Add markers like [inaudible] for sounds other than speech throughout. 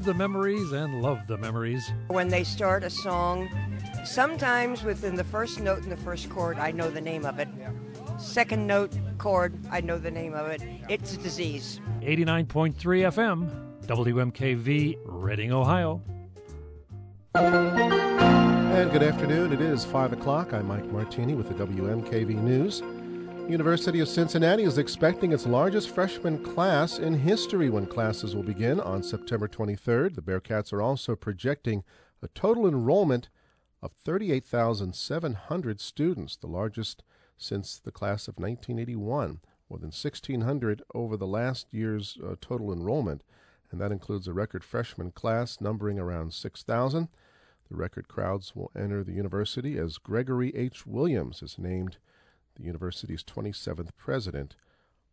live the memories and love the memories. When they start a song, sometimes within the first note and the first chord, I know the name of it. Second note, chord, I know the name of it. It's a disease. 89.3 FM, WMKV, Reading, Ohio. And good afternoon. It is 5 o'clock. I'm Mike Martini with the WMKV News. University of Cincinnati is expecting its largest freshman class in history when classes will begin on September 23rd. The Bearcats are also projecting a total enrollment of 38,700 students, the largest since the class of 1981, more than 1,600 over the last year's uh, total enrollment, and that includes a record freshman class numbering around 6,000. The record crowds will enter the university as Gregory H. Williams is named the university's 27th president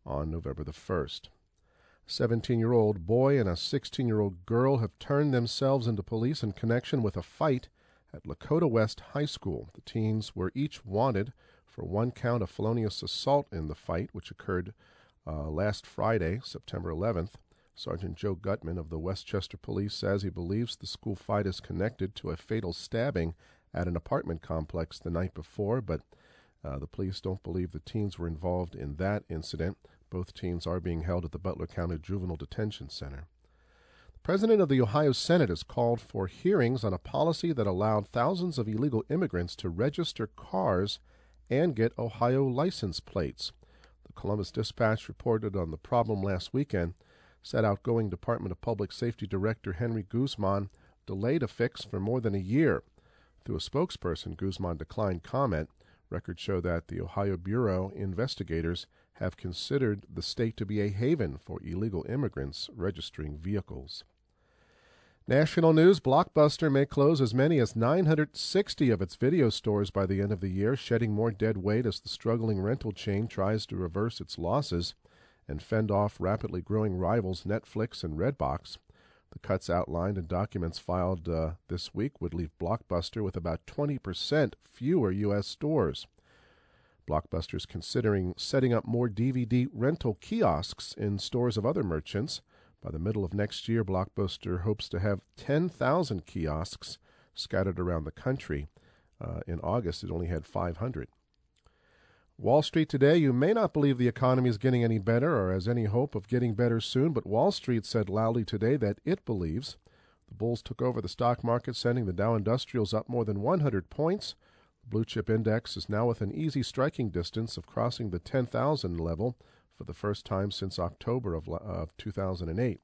on November the 1st. A 17 year old boy and a 16 year old girl have turned themselves into police in connection with a fight at Lakota West High School. The teens were each wanted for one count of felonious assault in the fight, which occurred uh, last Friday, September 11th. Sergeant Joe Gutman of the West Chester Police says he believes the school fight is connected to a fatal stabbing at an apartment complex the night before, but uh, the police don't believe the teens were involved in that incident. Both teens are being held at the Butler County Juvenile Detention Center. The president of the Ohio Senate has called for hearings on a policy that allowed thousands of illegal immigrants to register cars and get Ohio license plates. The Columbus Dispatch reported on the problem last weekend, said outgoing Department of Public Safety Director Henry Guzman delayed a fix for more than a year. Through a spokesperson, Guzman declined comment. Records show that the Ohio Bureau investigators have considered the state to be a haven for illegal immigrants registering vehicles. National news Blockbuster may close as many as 960 of its video stores by the end of the year, shedding more dead weight as the struggling rental chain tries to reverse its losses and fend off rapidly growing rivals Netflix and Redbox. The cuts outlined in documents filed uh, this week would leave Blockbuster with about 20% fewer U.S. stores. Blockbuster is considering setting up more DVD rental kiosks in stores of other merchants. By the middle of next year, Blockbuster hopes to have 10,000 kiosks scattered around the country. Uh, in August, it only had 500. Wall Street today, you may not believe the economy is getting any better or has any hope of getting better soon, but Wall Street said loudly today that it believes. The bulls took over the stock market, sending the Dow Industrials up more than 100 points. The blue chip index is now within easy striking distance of crossing the 10,000 level for the first time since October of, uh, of 2008.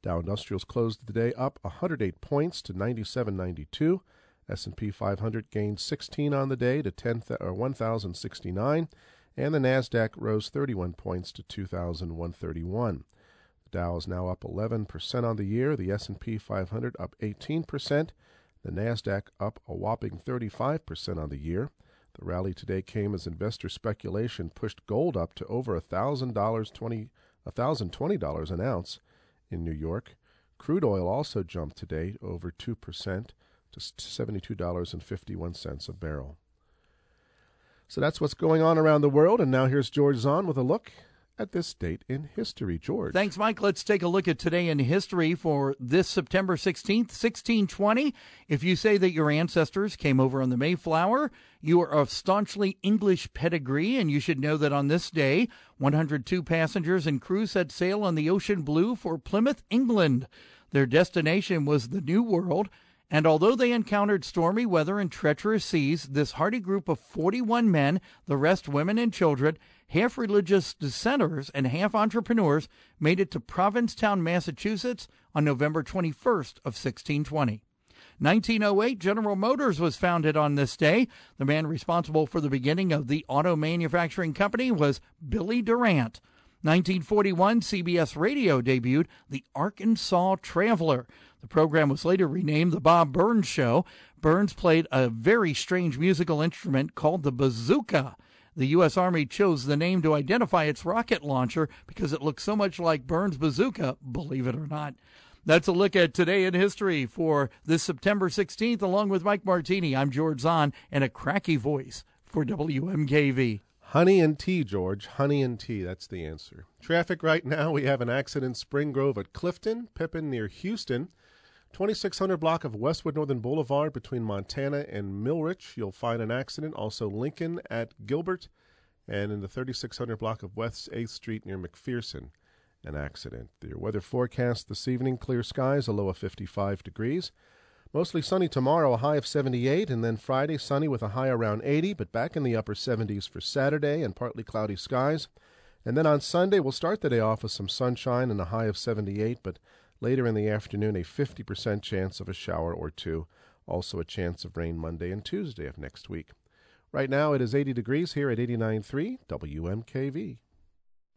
Dow Industrials closed the day up 108 points to 97.92. S&P 500 gained 16 on the day to 10 or 1069 and the Nasdaq rose 31 points to 2131. The Dow is now up 11% on the year, the S&P 500 up 18%, the Nasdaq up a whopping 35% on the year. The rally today came as investor speculation pushed gold up to over $1,000 20 $1,020 an ounce in New York. Crude oil also jumped today over 2% to $72.51 a barrel. So that's what's going on around the world. And now here's George Zahn with a look at this date in history. George. Thanks, Mike. Let's take a look at today in history for this September 16th, 1620. If you say that your ancestors came over on the Mayflower, you are of staunchly English pedigree, and you should know that on this day, 102 passengers and crew set sail on the Ocean Blue for Plymouth, England. Their destination was the New World. And although they encountered stormy weather and treacherous seas, this hardy group of 41 men, the rest women and children, half religious dissenters and half entrepreneurs, made it to Provincetown, Massachusetts on November 21st of 1620. 1908, General Motors was founded on this day. The man responsible for the beginning of the auto manufacturing company was Billy Durant. 1941, CBS Radio debuted The Arkansas Traveler. The program was later renamed The Bob Burns Show. Burns played a very strange musical instrument called the bazooka. The U.S. Army chose the name to identify its rocket launcher because it looked so much like Burns' bazooka, believe it or not. That's a look at today in history for this September 16th. Along with Mike Martini, I'm George Zahn and a cracky voice for WMKV. Honey and tea, George. Honey and tea. That's the answer. Traffic right now. We have an accident in Spring Grove at Clifton, Pippin near Houston. 2600 block of Westwood Northern Boulevard between Montana and Millrich. You'll find an accident. Also, Lincoln at Gilbert. And in the 3600 block of West 8th Street near McPherson, an accident. Your weather forecast this evening clear skies, a low of 55 degrees. Mostly sunny tomorrow, a high of 78, and then Friday sunny with a high around 80, but back in the upper 70s for Saturday and partly cloudy skies. And then on Sunday, we'll start the day off with some sunshine and a high of 78, but later in the afternoon, a 50% chance of a shower or two. Also, a chance of rain Monday and Tuesday of next week. Right now, it is 80 degrees here at 89.3 WMKV.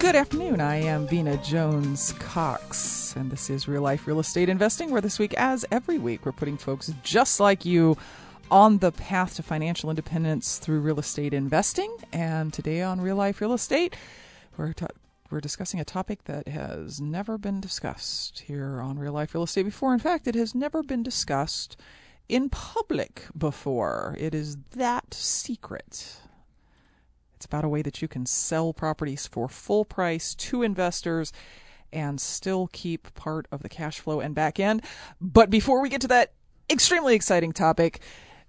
Good afternoon. I am Vena Jones Cox, and this is Real Life Real Estate Investing, where this week, as every week, we're putting folks just like you on the path to financial independence through real estate investing. And today on Real Life Real Estate, we're we're discussing a topic that has never been discussed here on Real Life Real Estate before. In fact, it has never been discussed in public before. It is that secret. It's about a way that you can sell properties for full price to investors and still keep part of the cash flow and back end. But before we get to that extremely exciting topic,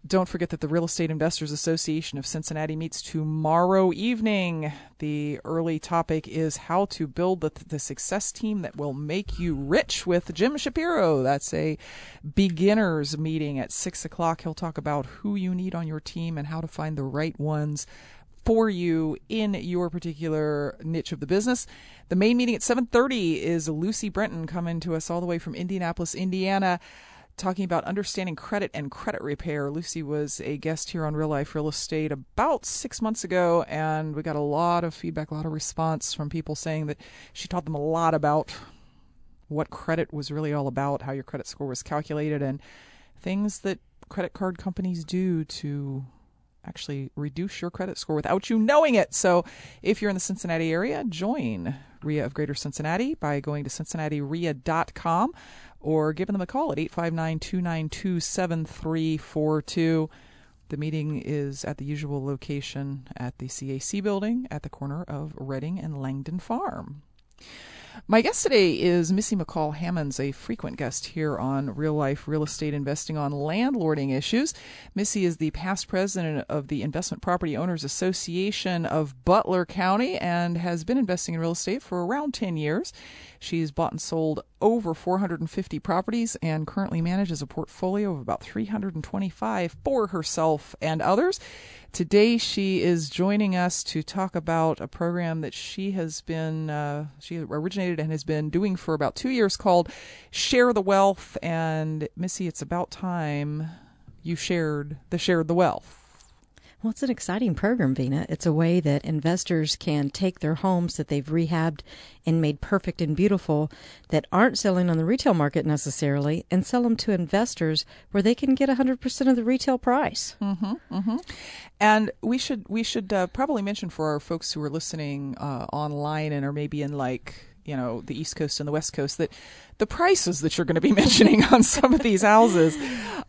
don't forget that the Real Estate Investors Association of Cincinnati meets tomorrow evening. The early topic is how to build the, the success team that will make you rich with Jim Shapiro. That's a beginners meeting at six o'clock. He'll talk about who you need on your team and how to find the right ones for you in your particular niche of the business. The main meeting at 7:30 is Lucy Brenton coming to us all the way from Indianapolis, Indiana, talking about understanding credit and credit repair. Lucy was a guest here on Real Life Real Estate about 6 months ago and we got a lot of feedback, a lot of response from people saying that she taught them a lot about what credit was really all about, how your credit score was calculated and things that credit card companies do to actually reduce your credit score without you knowing it. So if you're in the Cincinnati area, join REIA of Greater Cincinnati by going to cincinnatiria.com or giving them a call at 859 292 7342. The meeting is at the usual location at the CAC building at the corner of Reading and Langdon Farm. My guest today is Missy McCall Hammonds, a frequent guest here on Real Life Real Estate Investing on Landlording Issues. Missy is the past president of the Investment Property Owners Association of Butler County and has been investing in real estate for around 10 years. She's bought and sold over 450 properties and currently manages a portfolio of about 325 for herself and others. Today, she is joining us to talk about a program that she has been, uh, she originated and has been doing for about two years called Share the Wealth. And Missy, it's about time you shared the Shared the Wealth. Well, it's an exciting program, Vena. It's a way that investors can take their homes that they've rehabbed and made perfect and beautiful that aren't selling on the retail market necessarily and sell them to investors where they can get 100% of the retail price. Mm-hmm, mm-hmm. And we should we should uh, probably mention for our folks who are listening uh, online and are maybe in like you know the East Coast and the West Coast that the prices that you're going to be [laughs] mentioning on some of these houses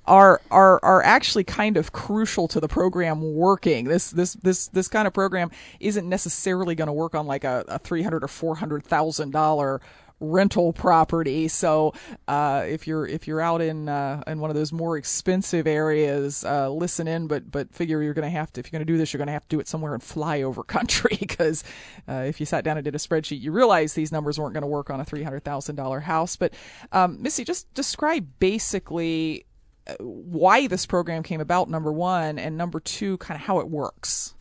are are are actually kind of crucial to the program working. This this this this kind of program isn't necessarily going to work on like a, a three hundred or four hundred thousand dollar rental property. So uh, if you're if you're out in uh, in one of those more expensive areas, uh, listen in. But but figure you're going to have to if you're going to do this, you're going to have to do it somewhere in flyover country [laughs] because uh, if you sat down and did a spreadsheet, you realize these numbers weren't going to work on a three hundred thousand dollar house. But um, Missy, just describe basically uh, why this program came about. Number one, and number two, kind of how it works.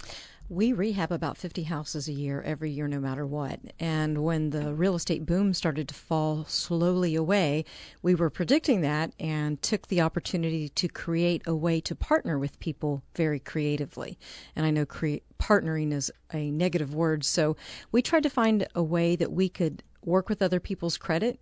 We rehab about 50 houses a year, every year, no matter what. And when the real estate boom started to fall slowly away, we were predicting that and took the opportunity to create a way to partner with people very creatively. And I know cre- partnering is a negative word, so we tried to find a way that we could work with other people's credit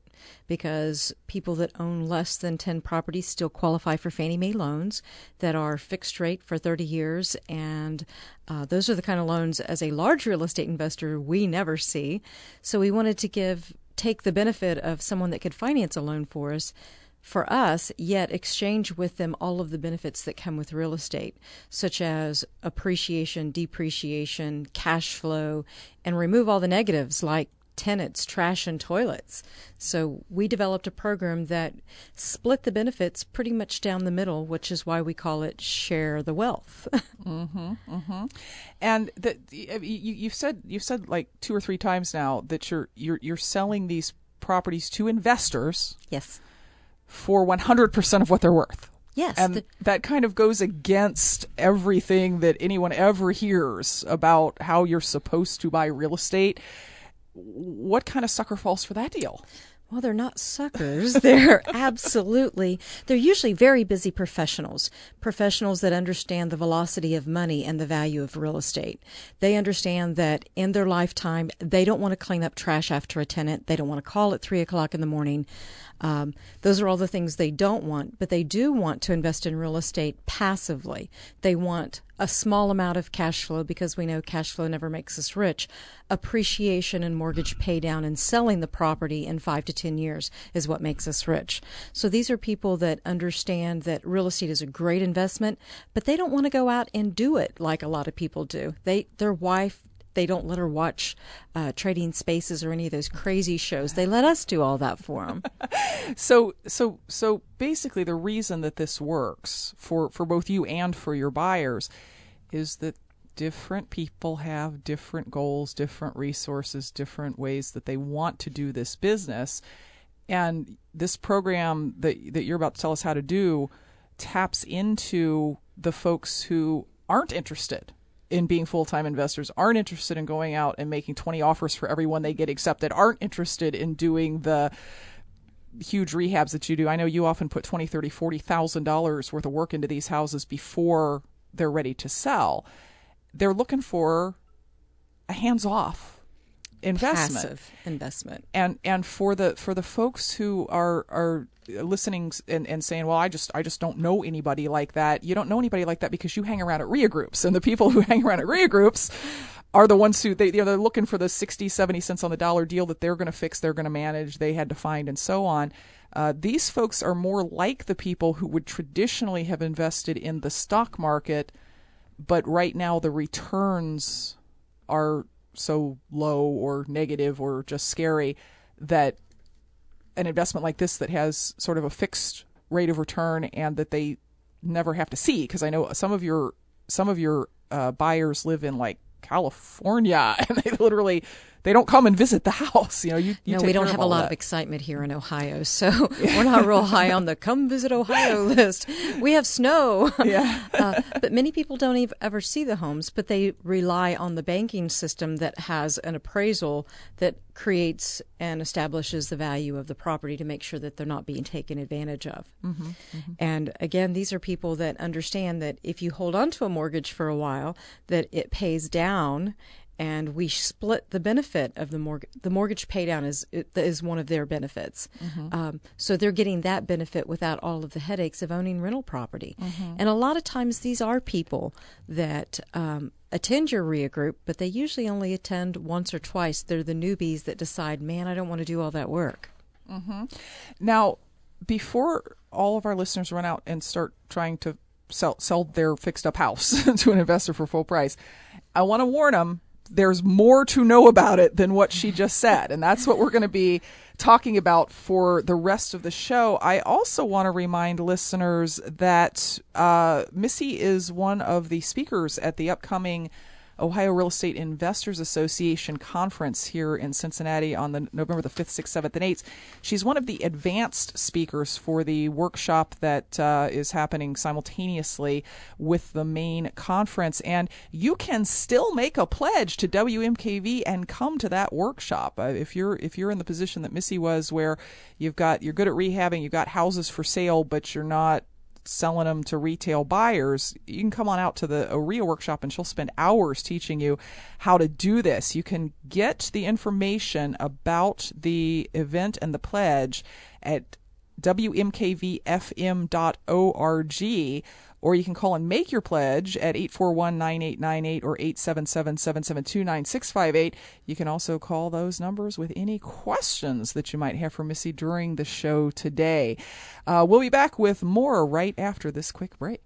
because people that own less than 10 properties still qualify for Fannie Mae loans that are fixed rate for 30 years. And uh, those are the kind of loans, as a large real estate investor, we never see. So we wanted to give take the benefit of someone that could finance a loan for us for us, yet exchange with them all of the benefits that come with real estate, such as appreciation, depreciation, cash flow, and remove all the negatives like tenants, trash, and toilets. So we developed a program that split the benefits pretty much down the middle, which is why we call it Share the Wealth. [laughs] mm-hmm, mm-hmm. And the, you, you've said you've said like two or three times now that you're you're you're selling these properties to investors. Yes. For 100% of what they're worth. Yes. And the, that kind of goes against everything that anyone ever hears about how you're supposed to buy real estate what kind of sucker falls for that deal? Well, they're not suckers. [laughs] They're absolutely, they're usually very busy professionals, professionals that understand the velocity of money and the value of real estate. They understand that in their lifetime, they don't want to clean up trash after a tenant. They don't want to call at three o'clock in the morning. Um, those are all the things they don't want, but they do want to invest in real estate passively. They want a small amount of cash flow because we know cash flow never makes us rich. Appreciation and mortgage pay down and selling the property in five to 10 years is what makes us rich. So these are people that understand that real estate is a great investment, but they don't want to go out and do it like a lot of people do. They, their wife they don't let her watch uh, Trading Spaces or any of those crazy shows. They let us do all that for them. [laughs] so, so, so basically, the reason that this works for for both you and for your buyers is that different people have different goals, different resources, different ways that they want to do this business, and this program that that you're about to tell us how to do taps into the folks who aren't interested in being full time investors, aren't interested in going out and making 20 offers for everyone they get accepted, aren't interested in doing the huge rehabs that you do. I know you often put 20, 30, 40,000 dollars worth of work into these houses before they're ready to sell. They're looking for a hands off investment. Passive investment. And and for the for the folks who are are listening and, and saying, well, I just I just don't know anybody like that. You don't know anybody like that because you hang around at REIA groups, and the people who [laughs] hang around at REIA groups are the ones who they you know they're looking for the 60 70 cents on the dollar deal that they're going to fix they're going to manage they had to find and so on uh, these folks are more like the people who would traditionally have invested in the stock market but right now the returns are so low or negative or just scary that an investment like this that has sort of a fixed rate of return and that they never have to see because I know some of your some of your uh, buyers live in like California [laughs] and they literally they don't come and visit the [laughs] house. You know, you, you no, we don't have a lot that. of excitement here in Ohio, so [laughs] we're not real high on the [laughs] "come visit Ohio" list. We have snow, yeah, uh, but many people don't even ever see the homes, but they rely on the banking system that has an appraisal that creates and establishes the value of the property to make sure that they're not being taken advantage of. Mm-hmm, mm-hmm. And again, these are people that understand that if you hold on to a mortgage for a while, that it pays down and we split the benefit of the mortgage. The mortgage paydown is is one of their benefits, mm-hmm. um, so they're getting that benefit without all of the headaches of owning rental property. Mm-hmm. And a lot of times, these are people that um, attend your REIA group, but they usually only attend once or twice. They're the newbies that decide, "Man, I don't want to do all that work." Mm-hmm. Now, before all of our listeners run out and start trying to sell sell their fixed up house [laughs] to an investor for full price, I want to warn them there's more to know about it than what she just said. And that's what we're going to be talking about for the rest of the show. I also want to remind listeners that uh, Missy is one of the speakers at the upcoming Ohio Real Estate Investors Association conference here in Cincinnati on the November the 5th, 6th, 7th, and 8th. She's one of the advanced speakers for the workshop that uh, is happening simultaneously with the main conference. And you can still make a pledge to WMKV and come to that workshop. Uh, if you're if you're in the position that Missy was where you've got you're good at rehabbing, you've got houses for sale, but you're not selling them to retail buyers, you can come on out to the OREA workshop and she'll spend hours teaching you how to do this. You can get the information about the event and the pledge at wmkvfm.org or you can call and make your pledge at 841-9898 or 877-772-9658. You can also call those numbers with any questions that you might have for Missy during the show today. Uh, we'll be back with more right after this quick break.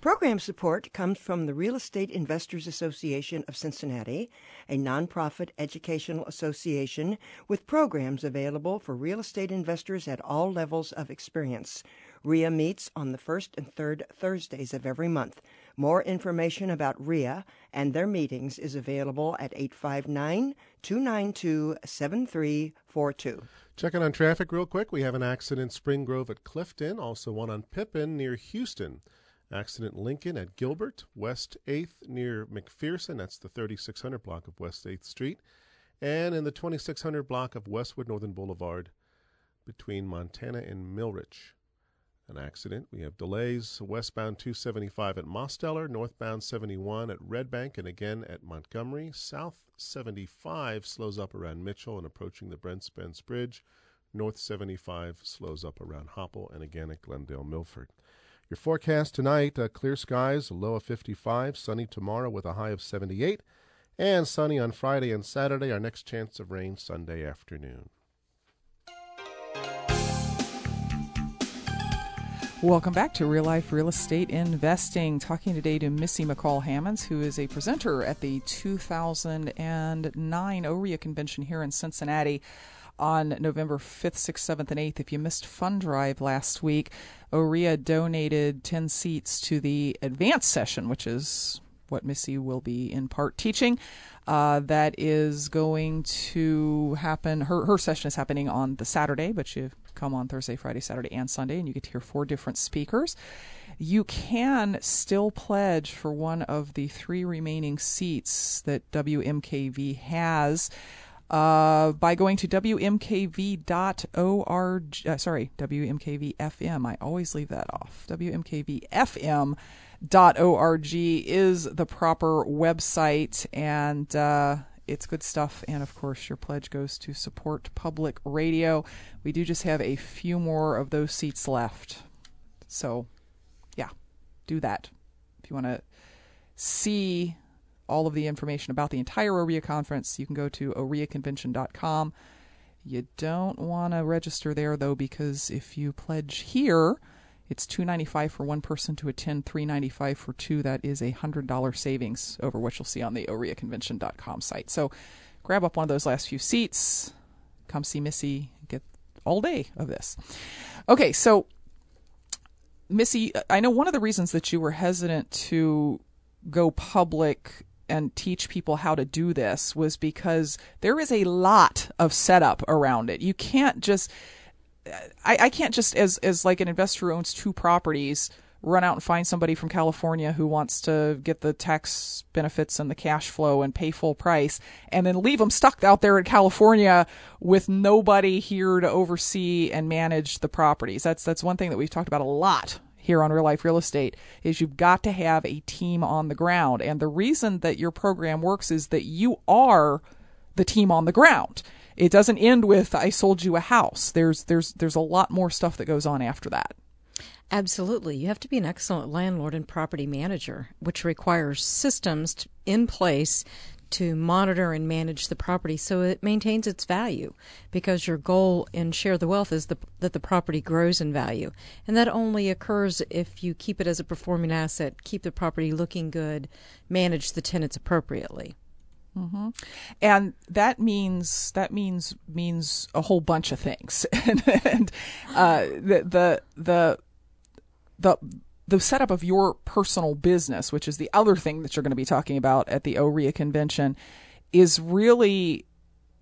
Program support comes from the Real Estate Investors Association of Cincinnati, a nonprofit educational association with programs available for real estate investors at all levels of experience. REIA meets on the first and third Thursdays of every month. More information about REIA and their meetings is available at 859 292 7342. Checking on traffic real quick. We have an accident Spring Grove at Clifton, also one on Pippin near Houston. Accident Lincoln at Gilbert, West 8th near McPherson. That's the 3600 block of West 8th Street. And in the 2600 block of Westwood Northern Boulevard between Montana and Milrich. An accident. We have delays westbound 275 at Mosteller, northbound 71 at Red Bank, and again at Montgomery. South 75 slows up around Mitchell and approaching the Brent Spence Bridge. North 75 slows up around Hopple and again at Glendale Milford. Your forecast tonight uh, clear skies, a low of 55, sunny tomorrow with a high of 78, and sunny on Friday and Saturday. Our next chance of rain Sunday afternoon. Welcome back to Real Life Real Estate Investing. Talking today to Missy McCall Hammonds, who is a presenter at the 2009 OREA convention here in Cincinnati on November 5th, 6th, 7th, and 8th. If you missed Fund Drive last week, OREA donated 10 seats to the advanced session, which is what Missy will be in part teaching. Uh, that is going to happen. Her her session is happening on the Saturday, but you come on Thursday, Friday, Saturday, and Sunday, and you get to hear four different speakers. You can still pledge for one of the three remaining seats that WMKV has. Uh, by going to wmkv.org, uh, sorry, WMKV-FM. I always leave that off. WMKV-FM.org is the proper website, and uh, it's good stuff. And of course, your pledge goes to support public radio. We do just have a few more of those seats left. So, yeah, do that. If you want to see all of the information about the entire OREA conference, you can go to oreaconvention.com. You don't want to register there though because if you pledge here, it's two ninety five for one person to attend, three ninety five for two. That is a hundred dollar savings over what you'll see on the oreaconvention.com site. So grab up one of those last few seats, come see Missy, get all day of this. Okay, so Missy, I know one of the reasons that you were hesitant to go public and teach people how to do this was because there is a lot of setup around it. You can't just I, I can't just as as like an investor who owns two properties run out and find somebody from California who wants to get the tax benefits and the cash flow and pay full price and then leave them stuck out there in California with nobody here to oversee and manage the properties. That's that's one thing that we've talked about a lot here on Real Life Real Estate is you've got to have a team on the ground. And the reason that your program works is that you are the team on the ground. It doesn't end with I sold you a house. There's there's there's a lot more stuff that goes on after that. Absolutely. You have to be an excellent landlord and property manager, which requires systems in place to monitor and manage the property so it maintains its value because your goal in share the wealth is the, that the property grows in value and that only occurs if you keep it as a performing asset keep the property looking good manage the tenants appropriately Mm-hmm. And that means that means means a whole bunch of things. [laughs] and, and uh, the the the the the setup of your personal business, which is the other thing that you're going to be talking about at the OREA convention, is really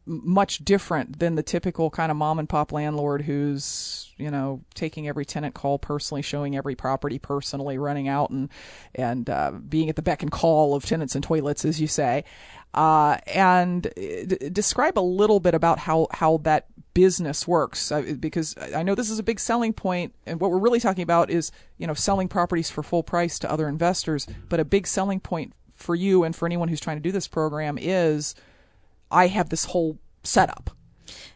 much different than the typical kind of mom and pop landlord who's you know taking every tenant call personally showing every property personally running out and and uh, being at the beck and call of tenants and toilets as you say. Uh, and d- describe a little bit about how how that business works. Uh, because I know this is a big selling point and what we're really talking about is you know selling properties for full price to other investors. But a big selling point for you and for anyone who's trying to do this program is I have this whole setup.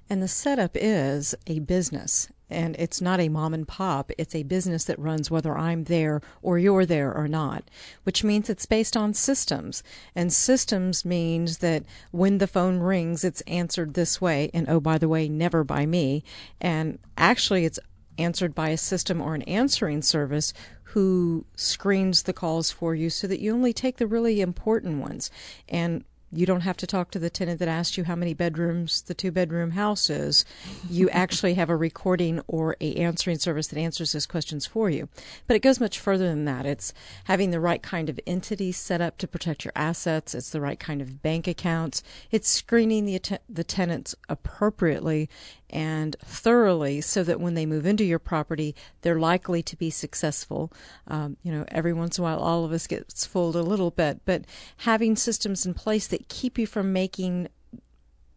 And the setup is a business. And it's not a mom and pop. It's a business that runs whether I'm there or you're there or not, which means it's based on systems. And systems means that when the phone rings, it's answered this way. And oh, by the way, never by me. And actually, it's answered by a system or an answering service who screens the calls for you so that you only take the really important ones. And you don't have to talk to the tenant that asked you how many bedrooms the two bedroom house is. You [laughs] actually have a recording or a answering service that answers those questions for you. But it goes much further than that. It's having the right kind of entity set up to protect your assets. It's the right kind of bank accounts. It's screening the the tenants appropriately and thoroughly so that when they move into your property, they're likely to be successful. Um, you know, every once in a while, all of us gets fooled a little bit, but having systems in place that keep you from making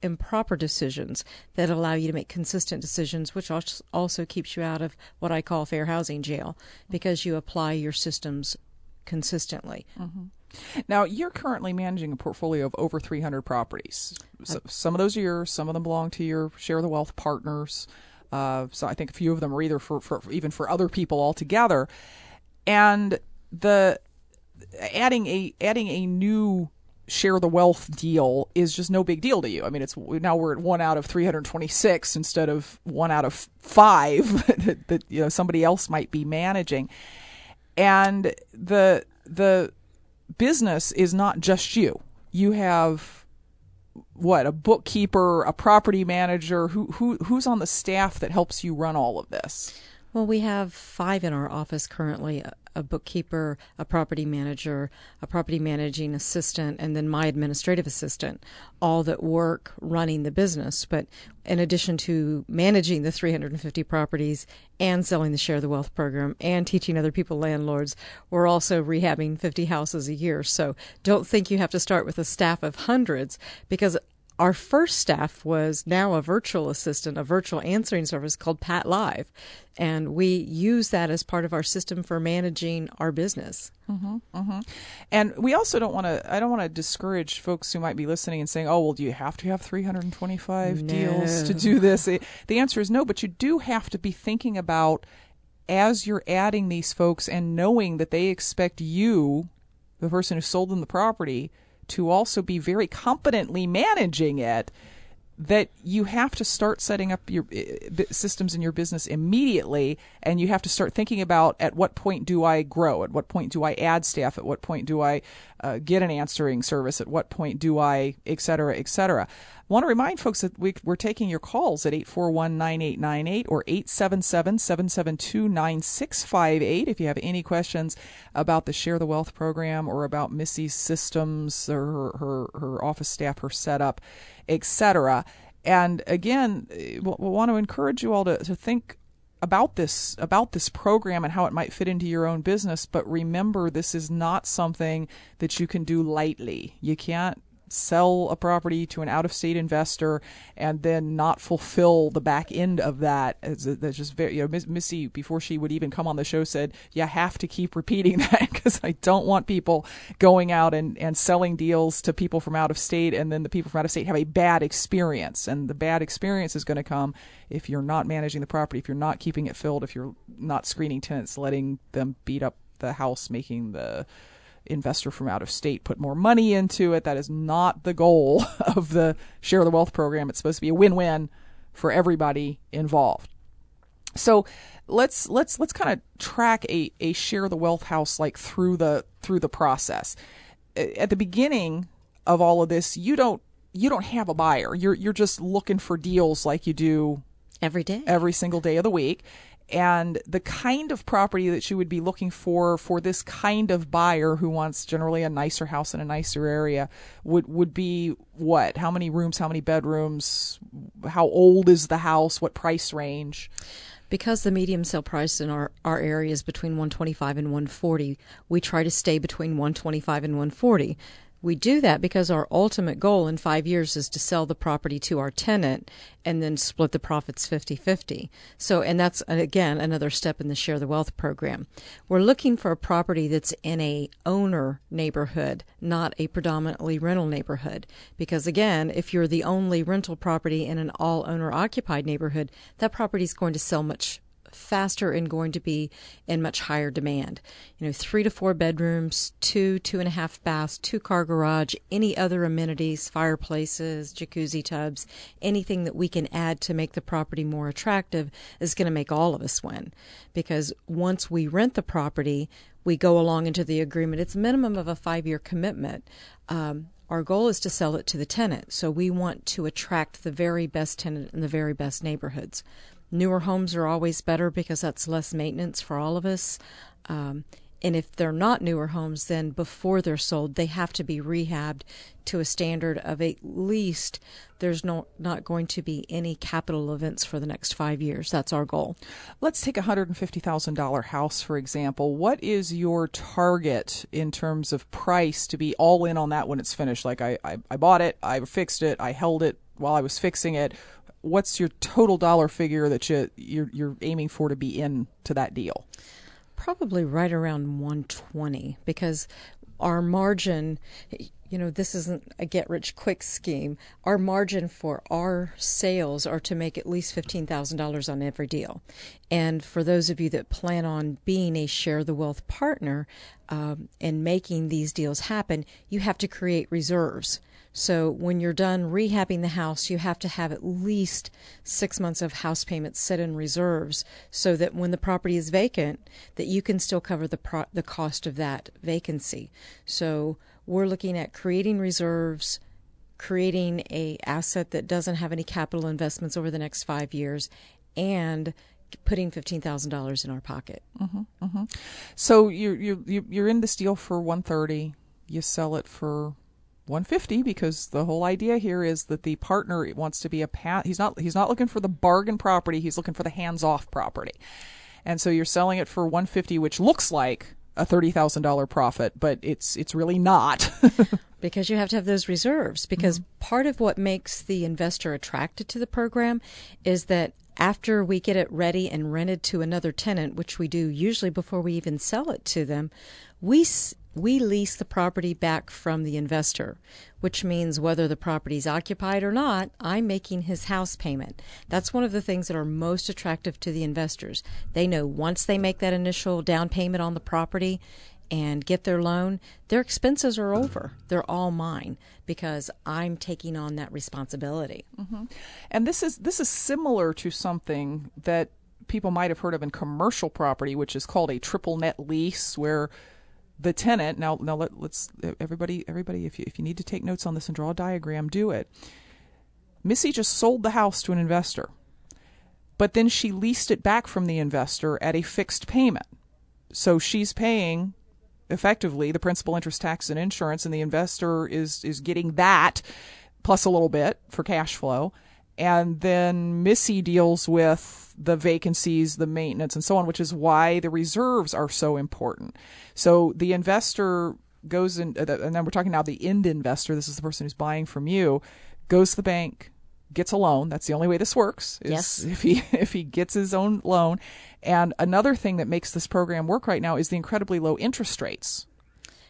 improper decisions that allow you to make consistent decisions, which also keeps you out of what I call fair housing jail because you apply your systems consistently. Mm-hmm. Now, you're currently managing a portfolio of over 300 properties. So, some of those are yours, some of them belong to your share the wealth partners. Uh, so I think a few of them are either for, for even for other people altogether. And the adding a adding a new share the wealth deal is just no big deal to you. I mean, it's now we're at one out of 326 instead of one out of five [laughs] that, that you know somebody else might be managing, and the the business is not just you. You have what a bookkeeper, a property manager. Who who who's on the staff that helps you run all of this? Well, we have five in our office currently a bookkeeper, a property manager, a property managing assistant, and then my administrative assistant, all that work running the business. But in addition to managing the 350 properties and selling the Share of the Wealth program and teaching other people landlords, we're also rehabbing 50 houses a year. So don't think you have to start with a staff of hundreds because our first staff was now a virtual assistant, a virtual answering service called PATLive, and we use that as part of our system for managing our business. Mm-hmm, mm-hmm. And we also don't want to. I don't want to discourage folks who might be listening and saying, "Oh, well, do you have to have 325 no. deals to do this?" The answer is no, but you do have to be thinking about as you're adding these folks and knowing that they expect you, the person who sold them the property to also be very competently managing it that you have to start setting up your uh, systems in your business immediately and you have to start thinking about at what point do I grow? At what point do I add staff? At what point do I uh, get an answering service at what point do I et cetera et cetera I want to remind folks that we, are taking your calls at 841-9898 or 877-772-9658 if you have any questions about the Share the Wealth program or about Missy's systems or her, her, her office staff, her setup, etc. And again, we we'll want to encourage you all to, to think about this about this program and how it might fit into your own business but remember this is not something that you can do lightly. You can't sell a property to an out of state investor and then not fulfill the back end of that. That's just very, you know, Missy, before she would even come on the show, said, You have to keep [laughs] repeating that because I don't want people going out and, and selling deals to people from out of state and then the people from out of state have a bad experience. And the bad experience is going to come if you're not managing the property, if you're not keeping it filled, if you're not screening tenants, letting them beat up the house, making the investor from out of state put more money into it. That is not the goal [laughs] of the Share the Wealth program. It's supposed to be a win-win for everybody involved. So let's let's let's kind of track a, a share the wealth house like through the through the process. At the beginning of all of this, you don't you don't have a buyer. You're you're just looking for deals like you do every day, every single day of the week. And the kind of property that you would be looking for for this kind of buyer who wants generally a nicer house in a nicer area would would be what? How many rooms? How many bedrooms? How old is the house? What price range? because the medium sale price in our, our area is between 125 and 140 we try to stay between 125 and 140 we do that because our ultimate goal in five years is to sell the property to our tenant and then split the profits 50 50. So, and that's uh, again another step in the Share the Wealth program. We're looking for a property that's in a owner neighborhood, not a predominantly rental neighborhood. Because again, if you're the only rental property in an all owner occupied neighborhood, that property is going to sell much faster and going to be in much higher demand. You know, three to four bedrooms, two, two and a half baths, two car garage, any other amenities, fireplaces, jacuzzi tubs, anything that we can add to make the property more attractive is going to make all of us win. Because once we rent the property, we go along into the agreement. It's a minimum of a five year commitment. Um, our goal is to sell it to the tenant. So we want to attract the very best tenant in the very best neighborhoods. Newer homes are always better because that's less maintenance for all of us. Um, and if they're not newer homes, then before they're sold, they have to be rehabbed to a standard of at least there's no not going to be any capital events for the next five years. That's our goal. Let's take a hundred and fifty thousand dollar house for example. What is your target in terms of price to be all in on that when it's finished? Like I, I, I bought it, I fixed it, I held it while I was fixing it what's your total dollar figure that you you're, you're aiming for to be in to that deal? Probably right around 120 because our margin you know this isn't a get rich quick scheme. Our margin for our sales are to make at least $15,000 on every deal. And for those of you that plan on being a share the wealth partner um, and making these deals happen you have to create reserves so when you're done rehabbing the house, you have to have at least six months of house payments set in reserves so that when the property is vacant, that you can still cover the pro- the cost of that vacancy. So we're looking at creating reserves, creating a asset that doesn't have any capital investments over the next five years, and putting fifteen thousand dollars in our pocket. Mm-hmm, mm-hmm. So you're you you're in this deal for one thirty. You sell it for 150 because the whole idea here is that the partner wants to be a pat he's not he's not looking for the bargain property he's looking for the hands-off property and so you're selling it for 150 which looks like a $30,000 profit but it's it's really not [laughs] because you have to have those reserves because mm-hmm. part of what makes the investor attracted to the program is that after we get it ready and rented to another tenant which we do usually before we even sell it to them we we lease the property back from the investor, which means whether the property is occupied or not, I'm making his house payment. That's one of the things that are most attractive to the investors. They know once they make that initial down payment on the property and get their loan, their expenses are over. They're all mine because I'm taking on that responsibility. Mm-hmm. And this is this is similar to something that people might have heard of in commercial property, which is called a triple net lease, where the tenant now now let, us everybody everybody if you if you need to take notes on this and draw a diagram do it. Missy just sold the house to an investor but then she leased it back from the investor at a fixed payment. So she's paying effectively the principal interest tax and insurance and the investor is is getting that plus a little bit for cash flow. And then Missy deals with the vacancies, the maintenance, and so on, which is why the reserves are so important. So the investor goes in, uh, and then we're talking now the end investor. This is the person who's buying from you. Goes to the bank, gets a loan. That's the only way this works. yes. If he [laughs] if he gets his own loan, and another thing that makes this program work right now is the incredibly low interest rates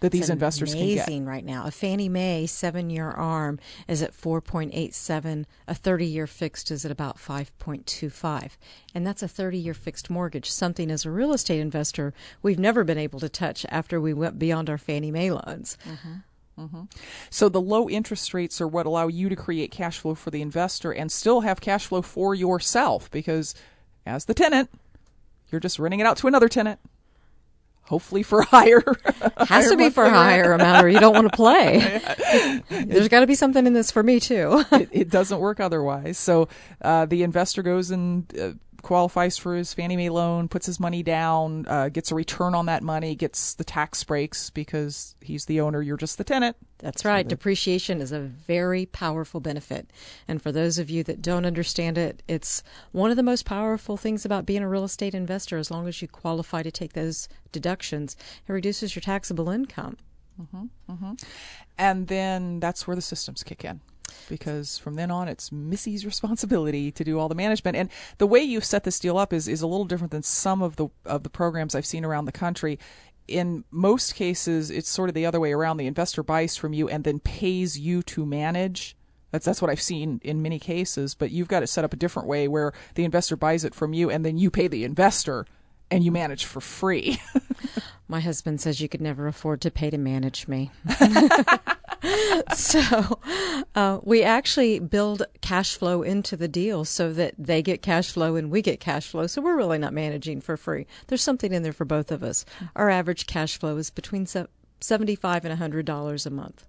that these investors can get. Amazing right now. A Fannie Mae seven-year ARM is at 4.87. A 30-year fixed is at about 5.25, and that's a 30-year fixed mortgage. Something as a real estate investor we've never been able to touch after we went beyond our Fannie Mae loans. Mm-hmm. Mm-hmm. So the low interest rates are what allow you to create cash flow for the investor and still have cash flow for yourself because as the tenant, you're just renting it out to another tenant hopefully for higher. Has to be for a higher amount, or you don't want to play. [laughs] [laughs] There's got to be something in this for me too. it, it doesn't work otherwise. So uh, the investor goes and uh, qualifies for his Fannie Mae loan, puts his money down, uh, gets a return on that money, gets the tax breaks because he's the owner, you're just the tenant. That's right. Depreciation is a very powerful benefit. And for those of you that don't understand it, it's one of the most powerful things about being a real estate investor. As long as you qualify to take those deductions, it reduces your taxable income. Mm-hmm, mm-hmm. And then that's where the systems kick in because from then on it's Missy's [laughs] responsibility to do all the management. And the way you've set this deal up is, is a little different than some of the of the programs I've seen around the country. In most cases, it's sort of the other way around. The investor buys from you and then pays you to manage. That's that's what I've seen in many cases. But you've got it set up a different way where the investor buys it from you and then you pay the investor and you manage for free. [laughs] My husband says you could never afford to pay to manage me. [laughs] [laughs] so uh, we actually build cash flow into the deal so that they get cash flow and we get cash flow. So we're really not managing for free. There's something in there for both of us. Our average cash flow is between seventy-five and hundred dollars a month.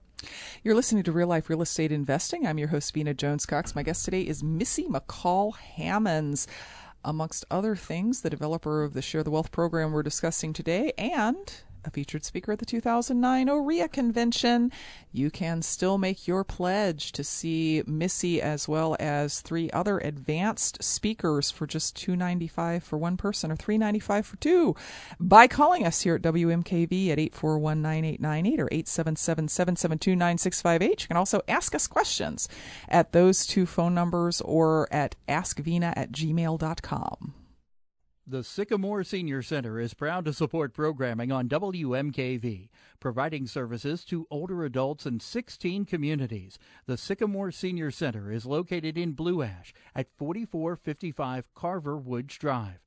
You're listening to Real Life Real Estate Investing. I'm your host, Vena Jones Cox. My guest today is Missy McCall Hammonds amongst other things, the developer of the Share the Wealth program we're discussing today, and a featured speaker at the 2009 OREA convention. You can still make your pledge to see Missy as well as three other advanced speakers for just295 for one person or 395 for two by calling us here at WMKV at 8419898 or 877-772-9658. You can also ask us questions at those two phone numbers or at askvena at gmail.com. The Sycamore Senior Center is proud to support programming on WMKV, providing services to older adults in 16 communities. The Sycamore Senior Center is located in Blue Ash at 4455 Carver Woods Drive.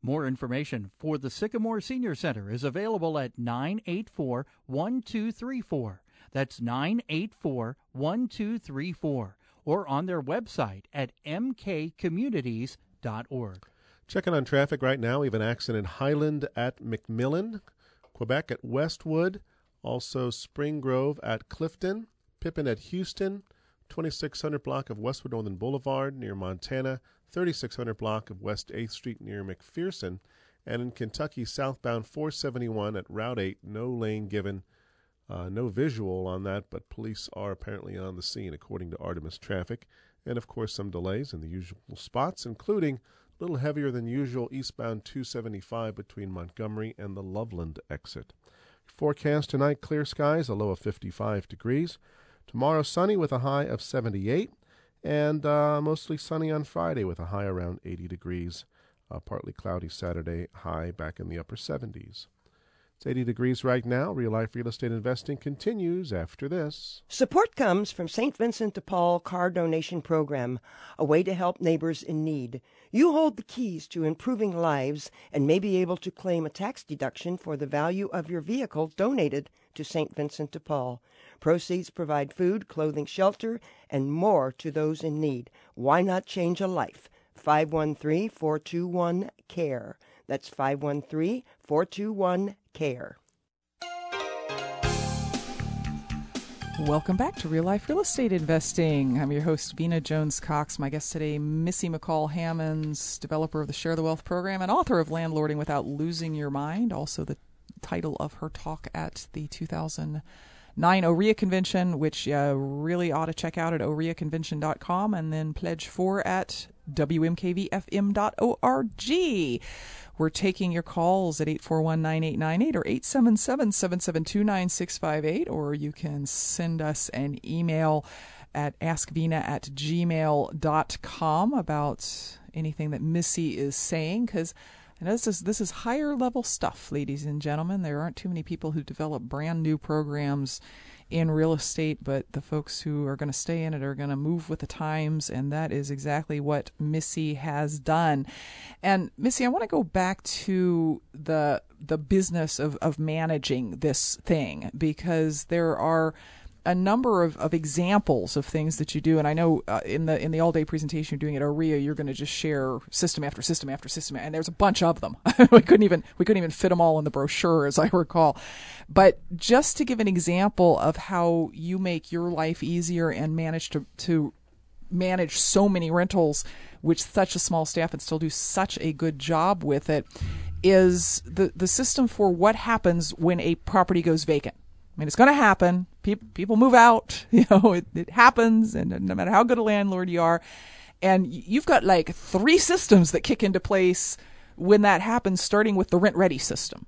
More information for the Sycamore Senior Center is available at 984 1234. That's 984 1234 or on their website at mkcommunities.org. Checking on traffic right now. We have an accident in Highland at McMillan, Quebec at Westwood, also Spring Grove at Clifton, Pippin at Houston, 2600 block of Westwood Northern Boulevard near Montana, 3600 block of West 8th Street near McPherson, and in Kentucky southbound 471 at Route 8, no lane given. Uh, no visual on that, but police are apparently on the scene according to ARTIMIS Traffic. And of course, some delays in the usual spots, including little heavier than usual eastbound 275 between Montgomery and the Loveland exit. Forecast tonight clear skies, a low of 55 degrees. Tomorrow sunny with a high of 78, and uh, mostly sunny on Friday with a high around 80 degrees. Uh, partly cloudy Saturday, high back in the upper 70s. It's 80 degrees right now. Real life real estate investing continues after this. Support comes from St. Vincent de Paul Car Donation Program, a way to help neighbors in need. You hold the keys to improving lives and may be able to claim a tax deduction for the value of your vehicle donated to St. Vincent de Paul. Proceeds provide food, clothing, shelter, and more to those in need. Why not change a life? 513 421 CARE. That's 513 421 CARE. Welcome back to Real Life Real Estate Investing. I'm your host, Vena Jones Cox. My guest today, Missy McCall Hammonds, developer of the Share the Wealth program and author of Landlording Without Losing Your Mind, also the title of her talk at the 2009 OREA convention, which you really ought to check out at oreaconvention.com and then pledge for at wmkvfm.org. We're taking your calls at 841-9898 or 877-772-9658, or you can send us an email at askvena at gmail.com about anything that Missy is saying, because this is, this is higher level stuff, ladies and gentlemen. There aren't too many people who develop brand new programs in real estate, but the folks who are going to stay in it are going to move with the times, and that is exactly what Missy has done. And Missy, I want to go back to the the business of of managing this thing because there are a number of, of examples of things that you do, and I know uh, in the in the all day presentation you're doing at OREA, you're going to just share system after system after system, and there's a bunch of them. [laughs] we couldn't even we couldn't even fit them all in the brochure, as I recall. But just to give an example of how you make your life easier and manage to to manage so many rentals with such a small staff and still do such a good job with it is the the system for what happens when a property goes vacant. I mean, it's going to happen. People people move out. [laughs] You know, it, it happens, and no matter how good a landlord you are, and you've got like three systems that kick into place when that happens, starting with the rent ready system.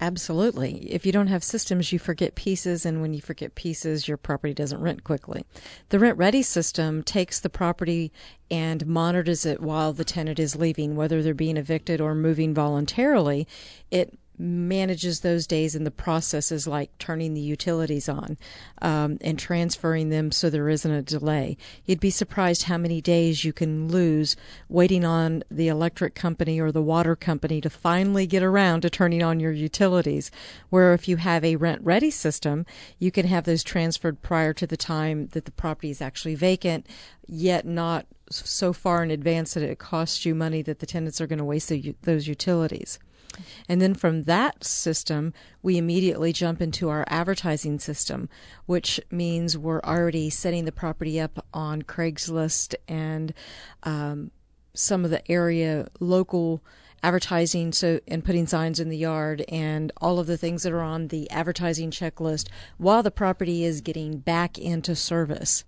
Absolutely. If you don't have systems, you forget pieces, and when you forget pieces, your property doesn't rent quickly. The rent ready system takes the property and monitors it while the tenant is leaving, whether they're being evicted or moving voluntarily. It manages those days and the processes like turning the utilities on um, and transferring them so there isn't a delay. You'd be surprised how many days you can lose waiting on the electric company or the water company to finally get around to turning on your utilities. Where if you have a rent ready system, you can have those transferred prior to the time that the property is actually vacant, yet not so far in advance that it costs you money that the tenants are going to waste the, those utilities. And then from that system, we immediately jump into our advertising system, which means we're already setting the property up on Craigslist and um, some of the area local advertising so and putting signs in the yard and all of the things that are on the advertising checklist while the property is getting back into service.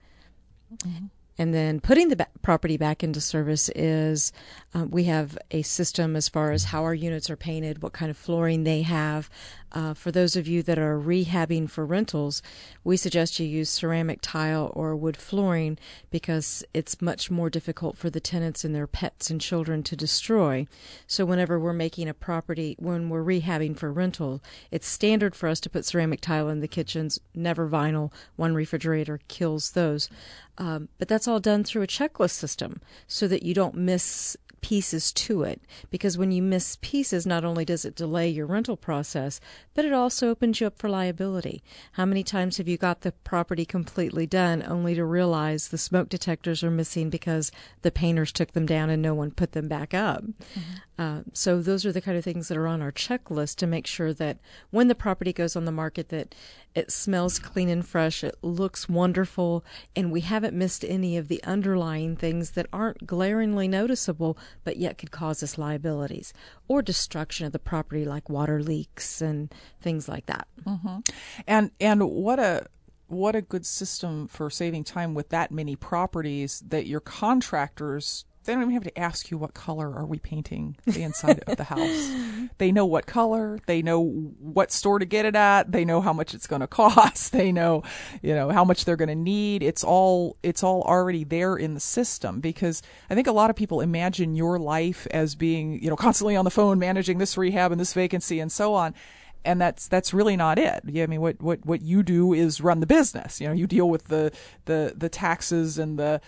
Mm-hmm. And then putting the property back into service is um, we have a system as far as how our units are painted, what kind of flooring they have, uh, for those of you that are rehabbing for rentals, we suggest you use ceramic tile or wood flooring because it's much more difficult for the tenants and their pets and children to destroy. So, whenever we're making a property, when we're rehabbing for rental, it's standard for us to put ceramic tile in the kitchens, never vinyl. One refrigerator kills those. Um, but that's all done through a checklist system so that you don't miss pieces to it because when you miss pieces, not only does it delay your rental process, but it also opens you up for liability. How many times have you got the property completely done only to realize the smoke detectors are missing because the painters took them down and no one put them back up? Mm-hmm. Uh, so those are the kind of things that are on our checklist to make sure that when the property goes on the market that it smells clean and fresh, it looks wonderful, and we haven't missed any of the underlying things that aren't glaringly noticeable but yet could cause us liabilities or destruction of the property like water leaks and things like that. Mm-hmm. And and what a what a good system for saving time with that many properties that your contractors they don't even have to ask you what color are we painting the inside of the house. [laughs] They know what color, they know what store to get it at, they know how much it's going to cost, [laughs] they know, you know, how much they're going to need. It's all it's all already there in the system because I think a lot of people imagine your life as being, you know, constantly on the phone managing this rehab and this vacancy and so on and that's that's really not it. Yeah, I mean, what, what what you do is run the business. You know, you deal with the the the taxes and the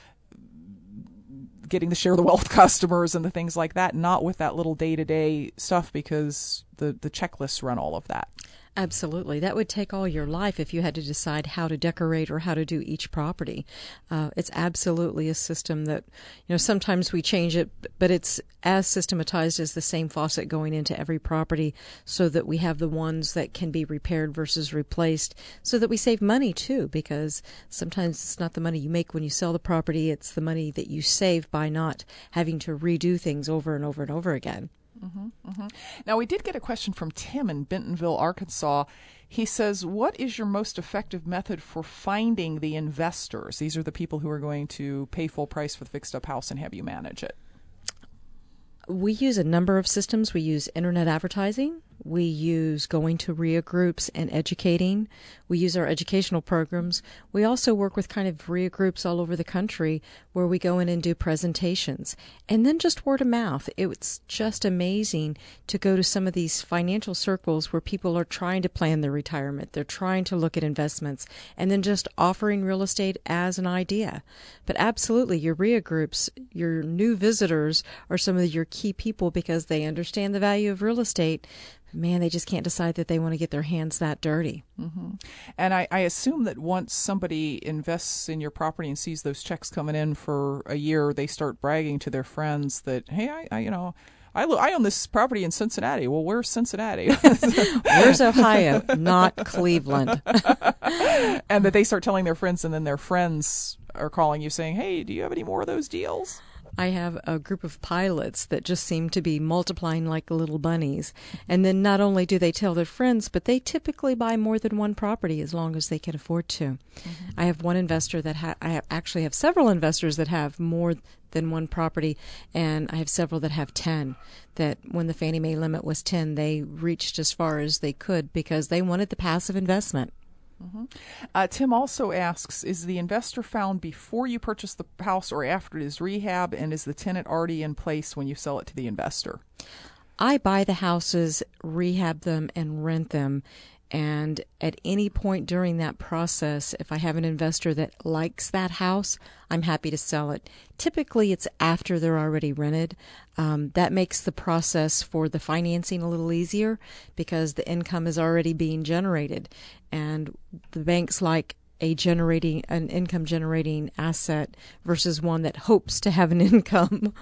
getting the share the wealth [laughs] customers and the things like that, not with that little day to day stuff because the, the checklists run all of that. Absolutely. That would take all your life if you had to decide how to decorate or how to do each property. Uh, it's absolutely a system that, you know, sometimes we change it, but it's as systematized as the same faucet going into every property so that we have the ones that can be repaired versus replaced so that we save money too, because sometimes it's not the money you make when you sell the property, it's the money that you save by not having to redo things over and over and over again. Mm-hmm, mm-hmm. Now, we did get a question from Tim in Bentonville, Arkansas. He says, What is your most effective method for finding the investors? These are the people who are going to pay full price for the fixed up house and have you manage it. We use a number of systems. We use internet advertising. We use going to REIA groups and educating. We use our educational programs. We also work with kind of REIA groups all over the country where we go in and do presentations. And then just word of mouth. It's just amazing to go to some of these financial circles where people are trying to plan their retirement. They're trying to look at investments and then just offering real estate as an idea. But absolutely, your REIA groups, your new visitors are some of your key people because they understand the value of real estate man, they just can't decide that they want to get their hands that dirty. Mm-hmm. And I, I, assume that once somebody invests in your property and sees those checks coming in for a year, they start bragging to their friends that, hey, I, I you know, I, lo- I own this property in Cincinnati. Well, where's Cincinnati? [laughs] where's Ohio? Not Cleveland. [laughs] and that they start telling their friends, and then their friends are calling you saying, hey, do you have any more of those deals? I have a group of pilots that just seem to be multiplying like little bunnies. And then not only do they tell their friends, but they typically buy more than one property as long as they can afford to. Mm-hmm. I have one investor that ha- I actually have several investors that have more than one property, and I have several that have 10. That when the Fannie Mae limit was 10, they reached as far as they could because they wanted the passive investment. Mm-hmm. Uh, Tim also asks Is the investor found before you purchase the house or after it is rehab? And is the tenant already in place when you sell it to the investor? I buy the houses, rehab them, and rent them. And at any point during that process, if I have an investor that likes that house, I'm happy to sell it. Typically, it's after they're already rented. Um, that makes the process for the financing a little easier because the income is already being generated. And the banks like a generating an income generating asset versus one that hopes to have an [laughs] income.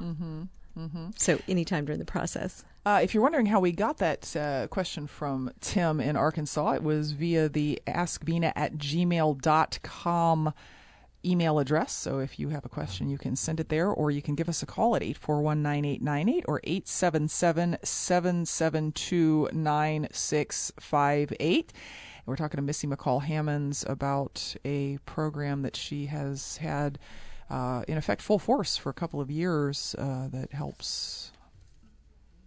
Mm-hmm. Mm-hmm. So anytime during the process. Uh, if you're wondering how we got that uh, question from Tim in Arkansas, it was via the askvena at gmail.com email address. So if you have a question, you can send it there, or you can give us a call at 841 9898 or 877 772 9658. We're talking to Missy McCall Hammonds about a program that she has had uh, in effect full force for a couple of years uh, that helps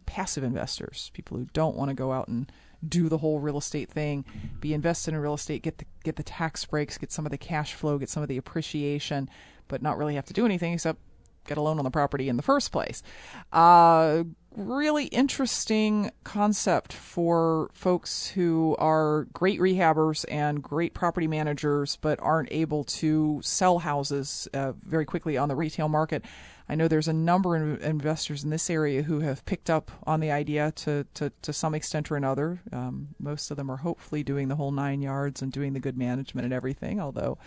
passive investors, people who don't want to go out and do the whole real estate thing, be invested in real estate, get the get the tax breaks, get some of the cash flow, get some of the appreciation, but not really have to do anything except get a loan on the property in the first place. Uh, really interesting concept for folks who are great rehabbers and great property managers, but aren't able to sell houses uh, very quickly on the retail market. I know there's a number of investors in this area who have picked up on the idea to, to, to some extent or another. Um, most of them are hopefully doing the whole nine yards and doing the good management and everything, although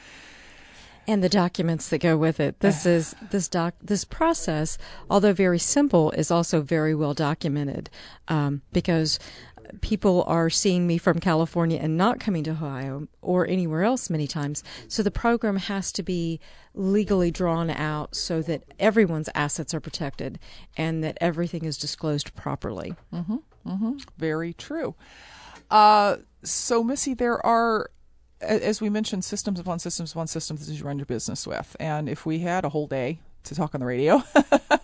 and the documents that go with it. This [sighs] is this doc this process, although very simple, is also very well documented um, because people are seeing me from California and not coming to Ohio or anywhere else many times. So the program has to be legally drawn out so that everyone's assets are protected and that everything is disclosed properly. Mm-hmm, mm-hmm. Very true. Uh, so, Missy, there are as we mentioned, systems upon systems upon systems that you run your business with. And if we had a whole day to talk on the radio,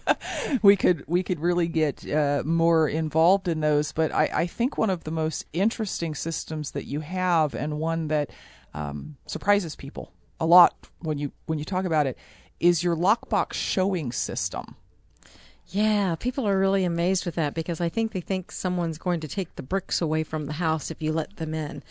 [laughs] we could we could really get uh, more involved in those. But I, I, think one of the most interesting systems that you have, and one that um, surprises people a lot when you when you talk about it, is your lockbox showing system. Yeah, people are really amazed with that because I think they think someone's going to take the bricks away from the house if you let them in.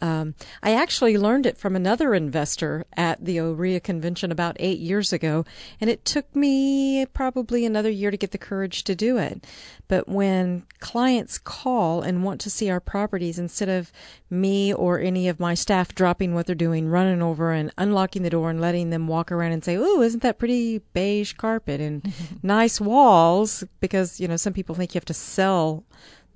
Um, I actually learned it from another investor at the OREA convention about eight years ago, and it took me probably another year to get the courage to do it. But when clients call and want to see our properties, instead of me or any of my staff dropping what they're doing, running over and unlocking the door and letting them walk around and say, "Oh, isn't that pretty beige carpet and [laughs] nice walls?" Because you know some people think you have to sell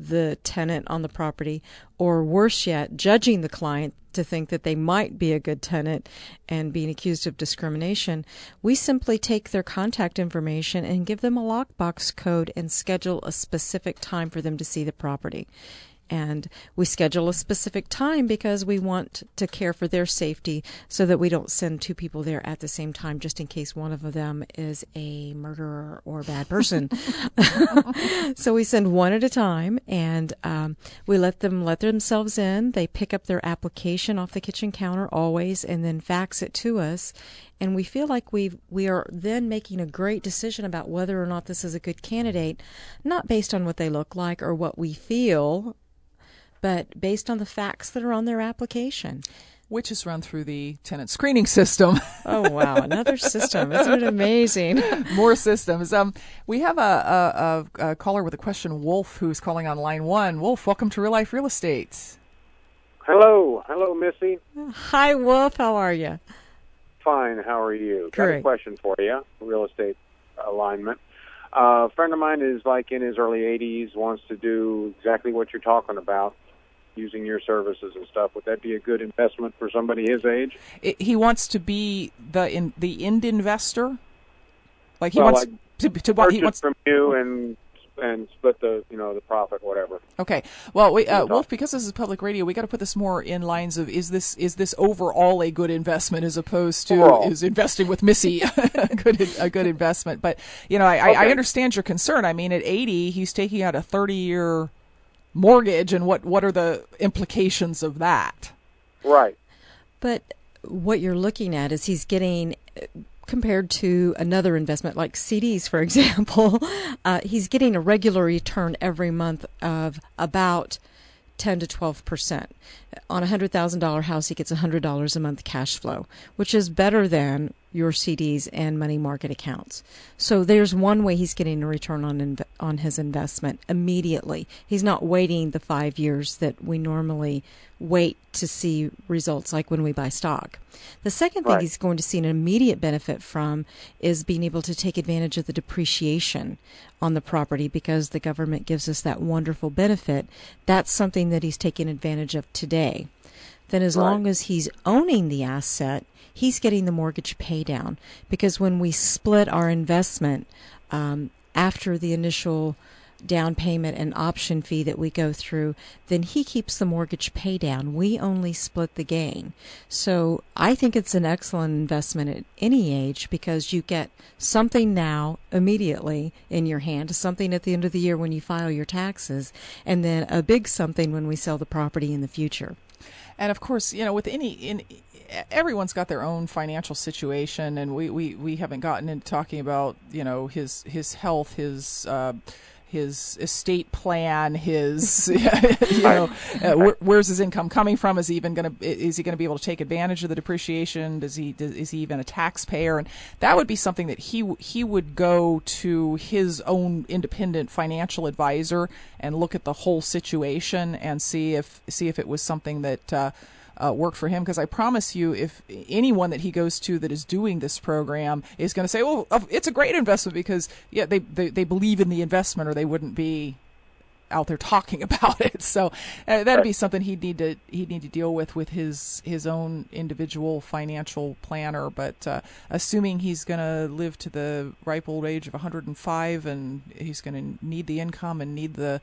the tenant on the property, or worse yet, judging the client to think that they might be a good tenant and being accused of discrimination, we simply take their contact information and give them a lockbox code and schedule a specific time for them to see the property and we schedule a specific time because we want to care for their safety so that we don't send two people there at the same time just in case one of them is a murderer or a bad person. [laughs] [laughs] so we send one at a time and um, we let them let themselves in. They pick up their application off the kitchen counter always and then fax it to us and we feel like we we are then making a great decision about whether or not this is a good candidate, not based on what they look like or what we feel but based on the facts that are on their application. which is run through the tenant screening system. [laughs] oh wow, another system! Isn't it amazing? [laughs] More systems. Um, we have a, a, a, caller with a question, Wolf, who's calling on line one. Wolf, welcome to Real Life Real Estate. Hello, hello, Missy. Hi, Wolf. How are you? Fine. How are you? Great. Got a question for you. Real estate alignment. Uh, a friend of mine is like in his early 80s, wants to do exactly what you're talking about using your services and stuff. Would that be a good investment for somebody his age? It, he wants to be the in, the end investor. Like he well, wants like to, to. He wants from you and and split the you know the profit whatever. Okay. Well, we, uh, Wolf, because this is public radio, we got to put this more in lines of is this is this overall a good investment as opposed to overall. is investing with Missy [laughs] a good a good investment. But you know, I, okay. I, I understand your concern. I mean, at eighty, he's taking out a thirty year mortgage, and what what are the implications of that? Right. But what you're looking at is he's getting compared to another investment like CDs, for [laughs] example, uh, he's getting a regular return every month of about 10 to 12 percent. On a $100,000 house, he gets a $100 a month cash flow, which is better than your CDs and money market accounts. So there's one way he's getting a return on inv- on his investment immediately. He's not waiting the 5 years that we normally wait to see results like when we buy stock. The second thing right. he's going to see an immediate benefit from is being able to take advantage of the depreciation on the property because the government gives us that wonderful benefit. That's something that he's taking advantage of today. Then as right. long as he's owning the asset, he's getting the mortgage pay down because when we split our investment um, after the initial down payment and option fee that we go through, then he keeps the mortgage pay down. We only split the gain. So I think it's an excellent investment at any age because you get something now immediately in your hand, something at the end of the year when you file your taxes, and then a big something when we sell the property in the future. And of course, you know, with any in everyone's got their own financial situation, and we, we, we haven't gotten into talking about you know his his health, his uh, his estate plan, his [laughs] [laughs] you know uh, wh- where's his income coming from? Is he even going to is he going to be able to take advantage of the depreciation? Does he does, is he even a taxpayer? And that would be something that he he would go to his own independent financial advisor and look at the whole situation and see if see if it was something that. Uh, uh, work for him because I promise you, if anyone that he goes to that is doing this program is going to say, "Well, it's a great investment," because yeah, they, they they believe in the investment, or they wouldn't be out there talking [laughs] about it. So uh, that'd be something he'd need to he'd need to deal with with his his own individual financial planner. But uh, assuming he's going to live to the ripe old age of 105 and he's going to need the income and need the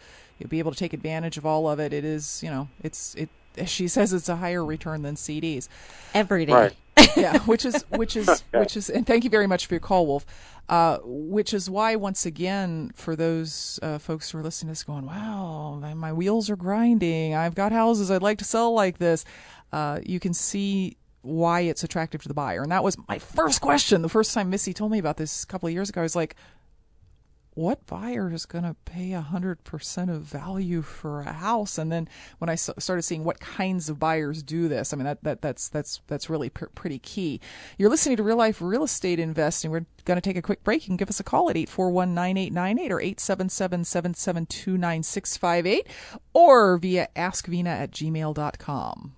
be able to take advantage of all of it, it is you know it's it she says it's a higher return than CDs every day. Right. [laughs] yeah, which is which is [laughs] which is, and thank you very much for your call, Wolf. Uh, which is why, once again, for those uh, folks who are listening to this, going, "Wow, my, my, wheels are grinding. I've got houses I'd like to sell like this." Uh, you can see why it's attractive to the buyer, and that was my first question. The first time Missy told me about this a couple of years ago, I was like, what buyer is going to pay 100% of value for a house? And then when i started seeing what kinds of buyers do this i mean that, that that's that's that's really pr- pretty key. You're listening to real life real estate investing. We're going to take a quick break. You can give us a call at 841-9898 or 877-772-9658 or via askvena at gmail.com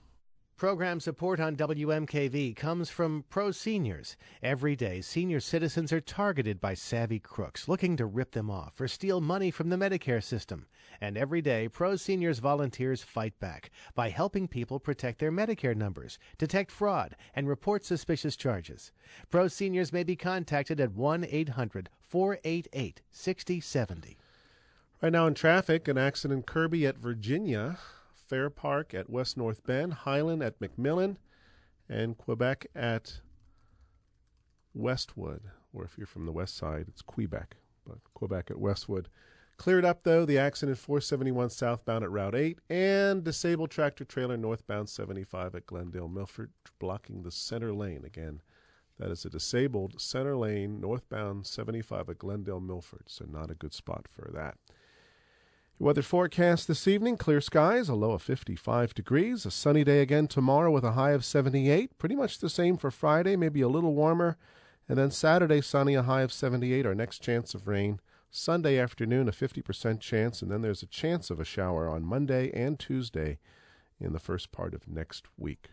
Program support on WMKV comes from Pro Seniors. Every day, senior citizens are targeted by savvy crooks looking to rip them off or steal money from the Medicare system. And every day, Pro Seniors volunteers fight back by helping people protect their Medicare numbers, detect fraud, and report suspicious charges. Pro Seniors may be contacted at 1 800 488 6070. Right now in traffic, an accident Kirby at Virginia. Fair Park at West North Bend, Highland at McMillan, and Quebec at Westwood. Or if you're from the west side, it's Quebec, but Quebec at Westwood. Cleared up though, the accident 471 southbound at Route 8 and disabled tractor trailer northbound 75 at Glendale Milford blocking the center lane. Again, that is a disabled center lane northbound 75 at Glendale Milford, so not a good spot for that. Weather forecast this evening clear skies, a low of 55 degrees. A sunny day again tomorrow with a high of 78. Pretty much the same for Friday, maybe a little warmer. And then Saturday, sunny, a high of 78. Our next chance of rain. Sunday afternoon, a 50% chance. And then there's a chance of a shower on Monday and Tuesday in the first part of next week.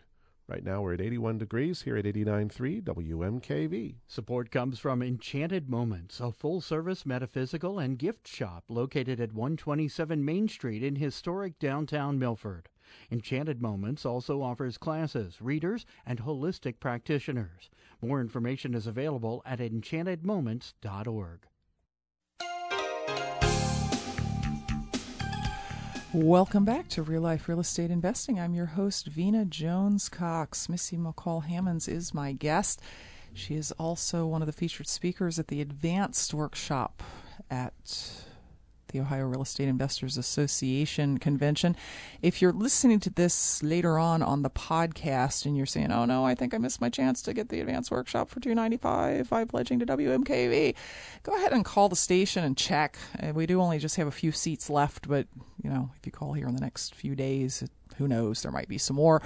Right now we're at 81 degrees here at 89.3 WMKV. Support comes from Enchanted Moments, a full service metaphysical and gift shop located at 127 Main Street in historic downtown Milford. Enchanted Moments also offers classes, readers, and holistic practitioners. More information is available at enchantedmoments.org. Welcome back to Real Life Real Estate Investing. I'm your host, Vena Jones Cox. Missy McCall Hammonds is my guest. She is also one of the featured speakers at the Advanced Workshop at the Ohio Real Estate Investors Association convention. If you're listening to this later on on the podcast and you're saying, "Oh no, I think I missed my chance to get the advanced workshop for 295 by pledging to WMKV," go ahead and call the station and check. Uh, we do only just have a few seats left, but you know, if you call here in the next few days, who knows, there might be some more.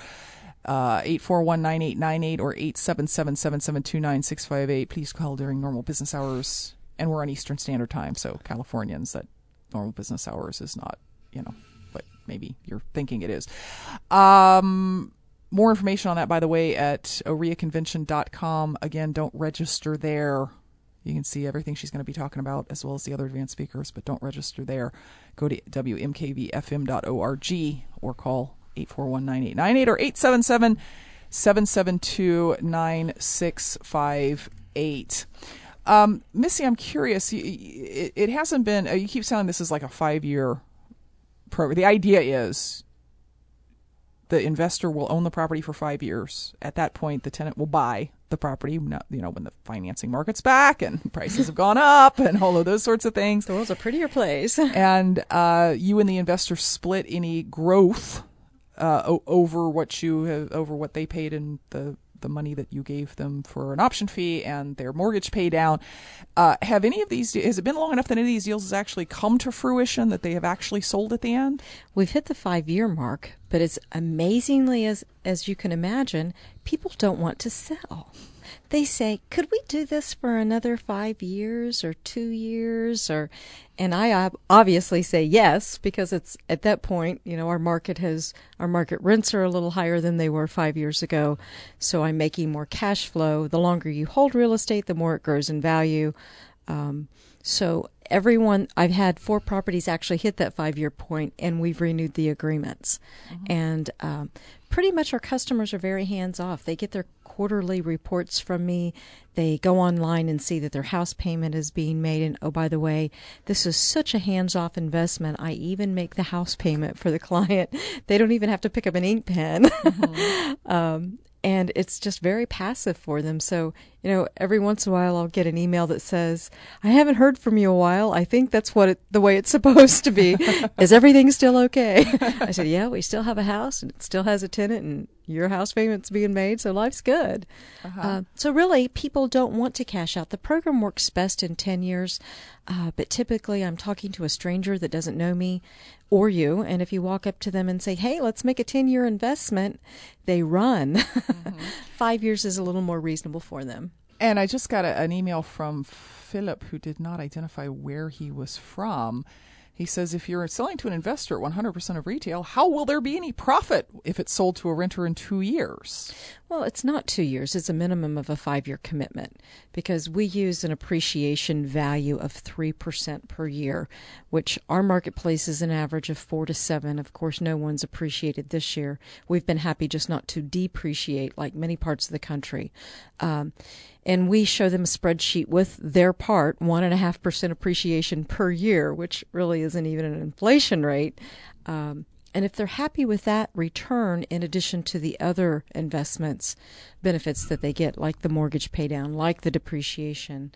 Uh, 841-9898 or 877-772-9658. Please call during normal business hours and we're on Eastern Standard Time, so Californians that normal business hours is not, you know, what maybe you're thinking it is. Um, more information on that, by the way, at oreaconvention.com. Again, don't register there. You can see everything she's going to be talking about as well as the other advanced speakers, but don't register there. Go to wmkvfm.org or call 841 or 877 772 9658. Um, Missy, I'm curious. It, it hasn't been. Uh, you keep saying this is like a five year program. The idea is the investor will own the property for five years. At that point, the tenant will buy the property. You know, when the financing market's back and [laughs] prices have gone up and all of those sorts of things. The world's a prettier place. [laughs] and uh, you and the investor split any growth uh, over what you have, over what they paid in the the money that you gave them for an option fee and their mortgage pay down. Uh, have any of these, has it been long enough that any of these deals has actually come to fruition, that they have actually sold at the end? We've hit the five year mark, but it's amazingly, as, as you can imagine, people don't want to sell they say, "Could we do this for another 5 years or 2 years or and I obviously say yes because it's at that point, you know, our market has our market rents are a little higher than they were 5 years ago. So I'm making more cash flow. The longer you hold real estate, the more it grows in value. Um, so everyone, I've had four properties actually hit that five year point, and we've renewed the agreements. Mm-hmm. And um, pretty much our customers are very hands off. They get their quarterly reports from me. They go online and see that their house payment is being made. And oh, by the way, this is such a hands off investment. I even make the house payment for the [laughs] client. They don't even have to pick up an ink pen. Mm-hmm. [laughs] um, and it's just very passive for them. So, you know, every once in a while I'll get an email that says, "I haven't heard from you a while. I think that's what it, the way it's [laughs] supposed to be. Is everything still okay?" [laughs] I said, "Yeah, we still have a house and it still has a tenant and your house payment's being made, so life's good." Uh-huh. Uh, so really, people don't want to cash out. The program works best in 10 years, uh, but typically I'm talking to a stranger that doesn't know me or you. And if you walk up to them and say, hey, let's make a 10 year investment, they run. [laughs] Mm-hmm. Five years is a little more reasonable for them. And I just got a, an email from Philip who did not identify where he was from. He says if you're selling to an investor at 100% of retail, how will there be any profit if it's sold to a renter in two years? Well, it's not two years. It's a minimum of a five year commitment because we use an appreciation value of 3% per year, which our marketplace is an average of four to seven. Of course, no one's appreciated this year. We've been happy just not to depreciate like many parts of the country. Um, and we show them a spreadsheet with their part, 1.5% appreciation per year, which really isn't even an inflation rate. Um, and if they're happy with that return, in addition to the other investments benefits that they get, like the mortgage paydown, like the depreciation,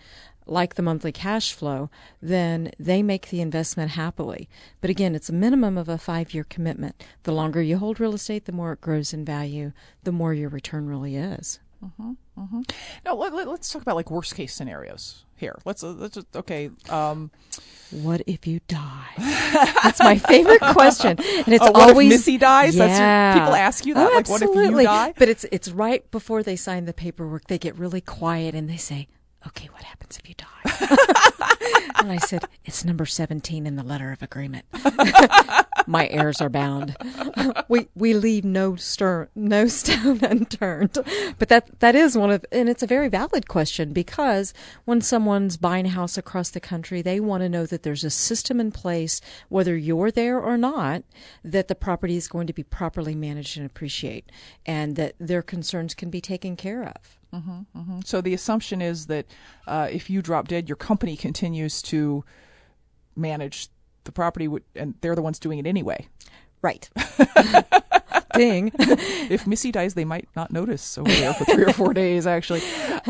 like the monthly cash flow, then they make the investment happily. But again, it's a minimum of a five year commitment. The longer you hold real estate, the more it grows in value, the more your return really is. Mm-hmm, mm-hmm. Now let, us let, talk about like worst case scenarios here. Let's uh, let's just, okay. Um, what if you die? That's my favorite question, and it's [laughs] oh, always Missy dies. Yeah. That's people ask you that. Oh, like, what if you die? But it's it's right before they sign the paperwork. They get really quiet and they say, "Okay, what happens if you die?" [laughs] and I said, "It's number seventeen in the letter of agreement." [laughs] my heirs are bound. [laughs] we we leave no stern no stone unturned. But that that is one of and it's a very valid question because when someone's buying a house across the country, they want to know that there's a system in place, whether you're there or not, that the property is going to be properly managed and appreciate, and that their concerns can be taken care of. Mm-hmm, mm-hmm. So the assumption is that uh, if you drop dead, your company continues to manage the property and they're the ones doing it anyway. Right. [laughs] Ding. [laughs] if Missy dies, they might not notice over there for three or four [laughs] days. Actually,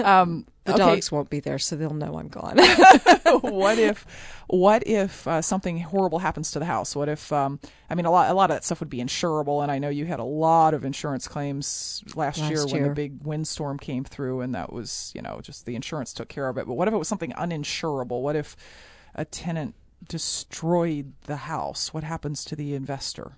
um, the okay. dogs won't be there, so they'll know I'm gone. [laughs] what if, what if uh, something horrible happens to the house? What if, um, I mean, a lot, a lot of that stuff would be insurable, and I know you had a lot of insurance claims last, last year, year when the big windstorm came through, and that was, you know, just the insurance took care of it. But what if it was something uninsurable? What if a tenant destroyed the house? What happens to the investor?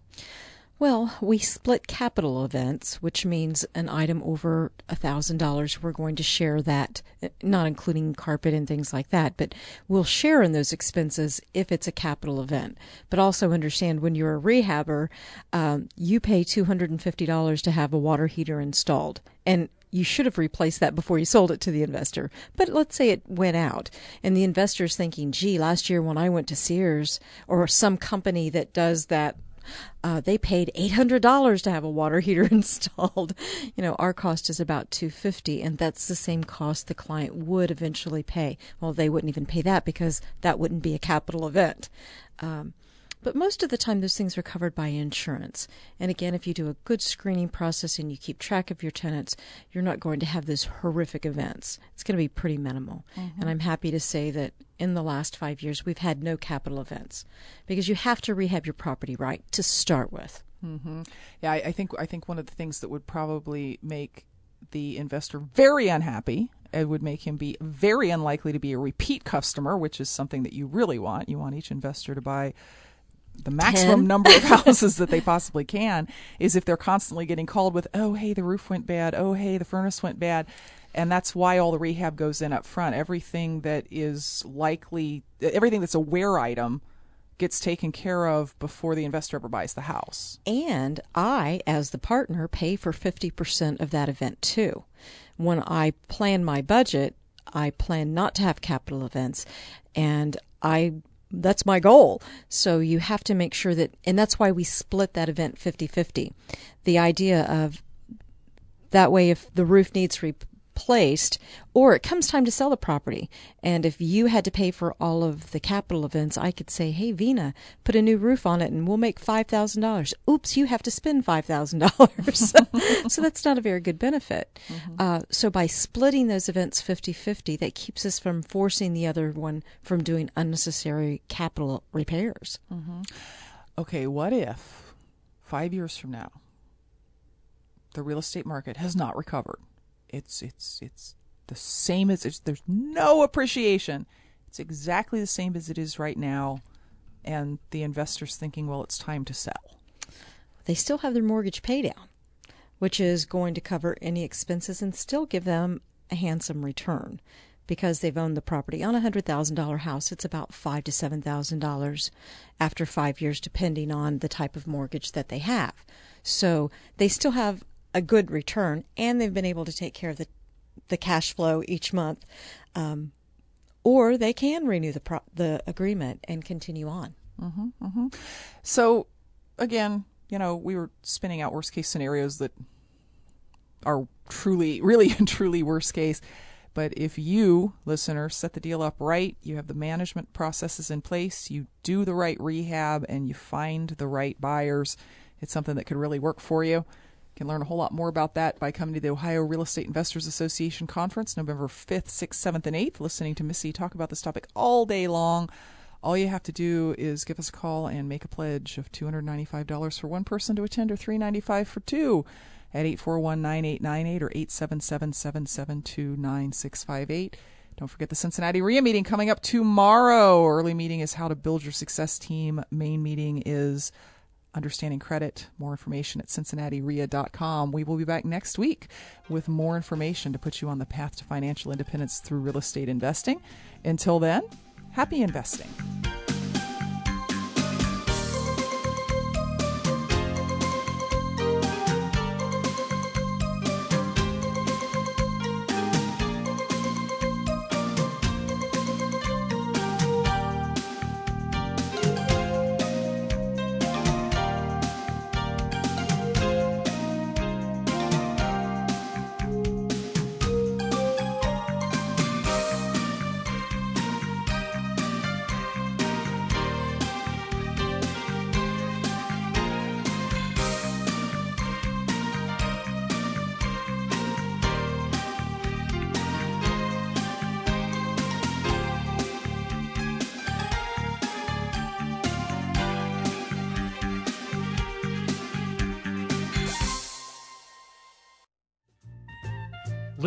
Well, we split capital events, which means an item over a $1,000, we're going to share that, not including carpet and things like that, but we'll share in those expenses if it's a capital event. But also understand when you're a rehabber, um, you pay $250 to have a water heater installed. And you should have replaced that before you sold it to the investor. But let's say it went out and the investor's thinking, gee, last year when I went to Sears or some company that does that, uh, they paid $800 to have a water heater [laughs] installed. You know, our cost is about 250 and that's the same cost the client would eventually pay. Well, they wouldn't even pay that because that wouldn't be a capital event. Um, but most of the time, those things are covered by insurance. And again, if you do a good screening process and you keep track of your tenants, you're not going to have those horrific events. It's going to be pretty minimal. Mm-hmm. And I'm happy to say that in the last five years, we've had no capital events because you have to rehab your property right to start with. Mm-hmm. Yeah, I, I think I think one of the things that would probably make the investor very unhappy it would make him be very unlikely to be a repeat customer, which is something that you really want. You want each investor to buy the maximum Ten? [laughs] number of houses that they possibly can is if they're constantly getting called with, oh, hey, the roof went bad. Oh, hey, the furnace went bad. And that's why all the rehab goes in up front. Everything that is likely, everything that's a wear item gets taken care of before the investor ever buys the house. And I, as the partner, pay for 50% of that event too. When I plan my budget, I plan not to have capital events and I that's my goal. So you have to make sure that, and that's why we split that event 50 50. The idea of that way, if the roof needs re- placed, or it comes time to sell the property. And if you had to pay for all of the capital events, I could say, hey, Vena, put a new roof on it and we'll make $5,000. Oops, you have to spend $5,000. [laughs] so that's not a very good benefit. Mm-hmm. Uh, so by splitting those events 50 50, that keeps us from forcing the other one from doing unnecessary capital repairs. Mm-hmm. Okay, what if five years from now, the real estate market has not recovered? It's it's it's the same as it's, there's no appreciation. It's exactly the same as it is right now, and the investors thinking, well, it's time to sell. They still have their mortgage paydown, which is going to cover any expenses and still give them a handsome return because they've owned the property on a hundred thousand dollar house. It's about five to seven thousand dollars after five years, depending on the type of mortgage that they have. So they still have a good return, and they've been able to take care of the the cash flow each month, um, or they can renew the pro- the agreement and continue on. Mm-hmm, mm-hmm. So, again, you know, we were spinning out worst case scenarios that are truly, really, [laughs] and truly worst case. But if you, listener, set the deal up right, you have the management processes in place, you do the right rehab, and you find the right buyers, it's something that could really work for you can learn a whole lot more about that by coming to the Ohio Real Estate Investors Association Conference November 5th, 6th, 7th, and 8th, listening to Missy talk about this topic all day long. All you have to do is give us a call and make a pledge of $295 for one person to attend or 395 for two. at 841 9898 or 877 772 9658. Don't forget the Cincinnati REIA meeting coming up tomorrow. Early meeting is how to build your success team. Main meeting is understanding credit. More information at cincinnatiria.com. We will be back next week with more information to put you on the path to financial independence through real estate investing. Until then, happy investing.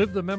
Live the memory.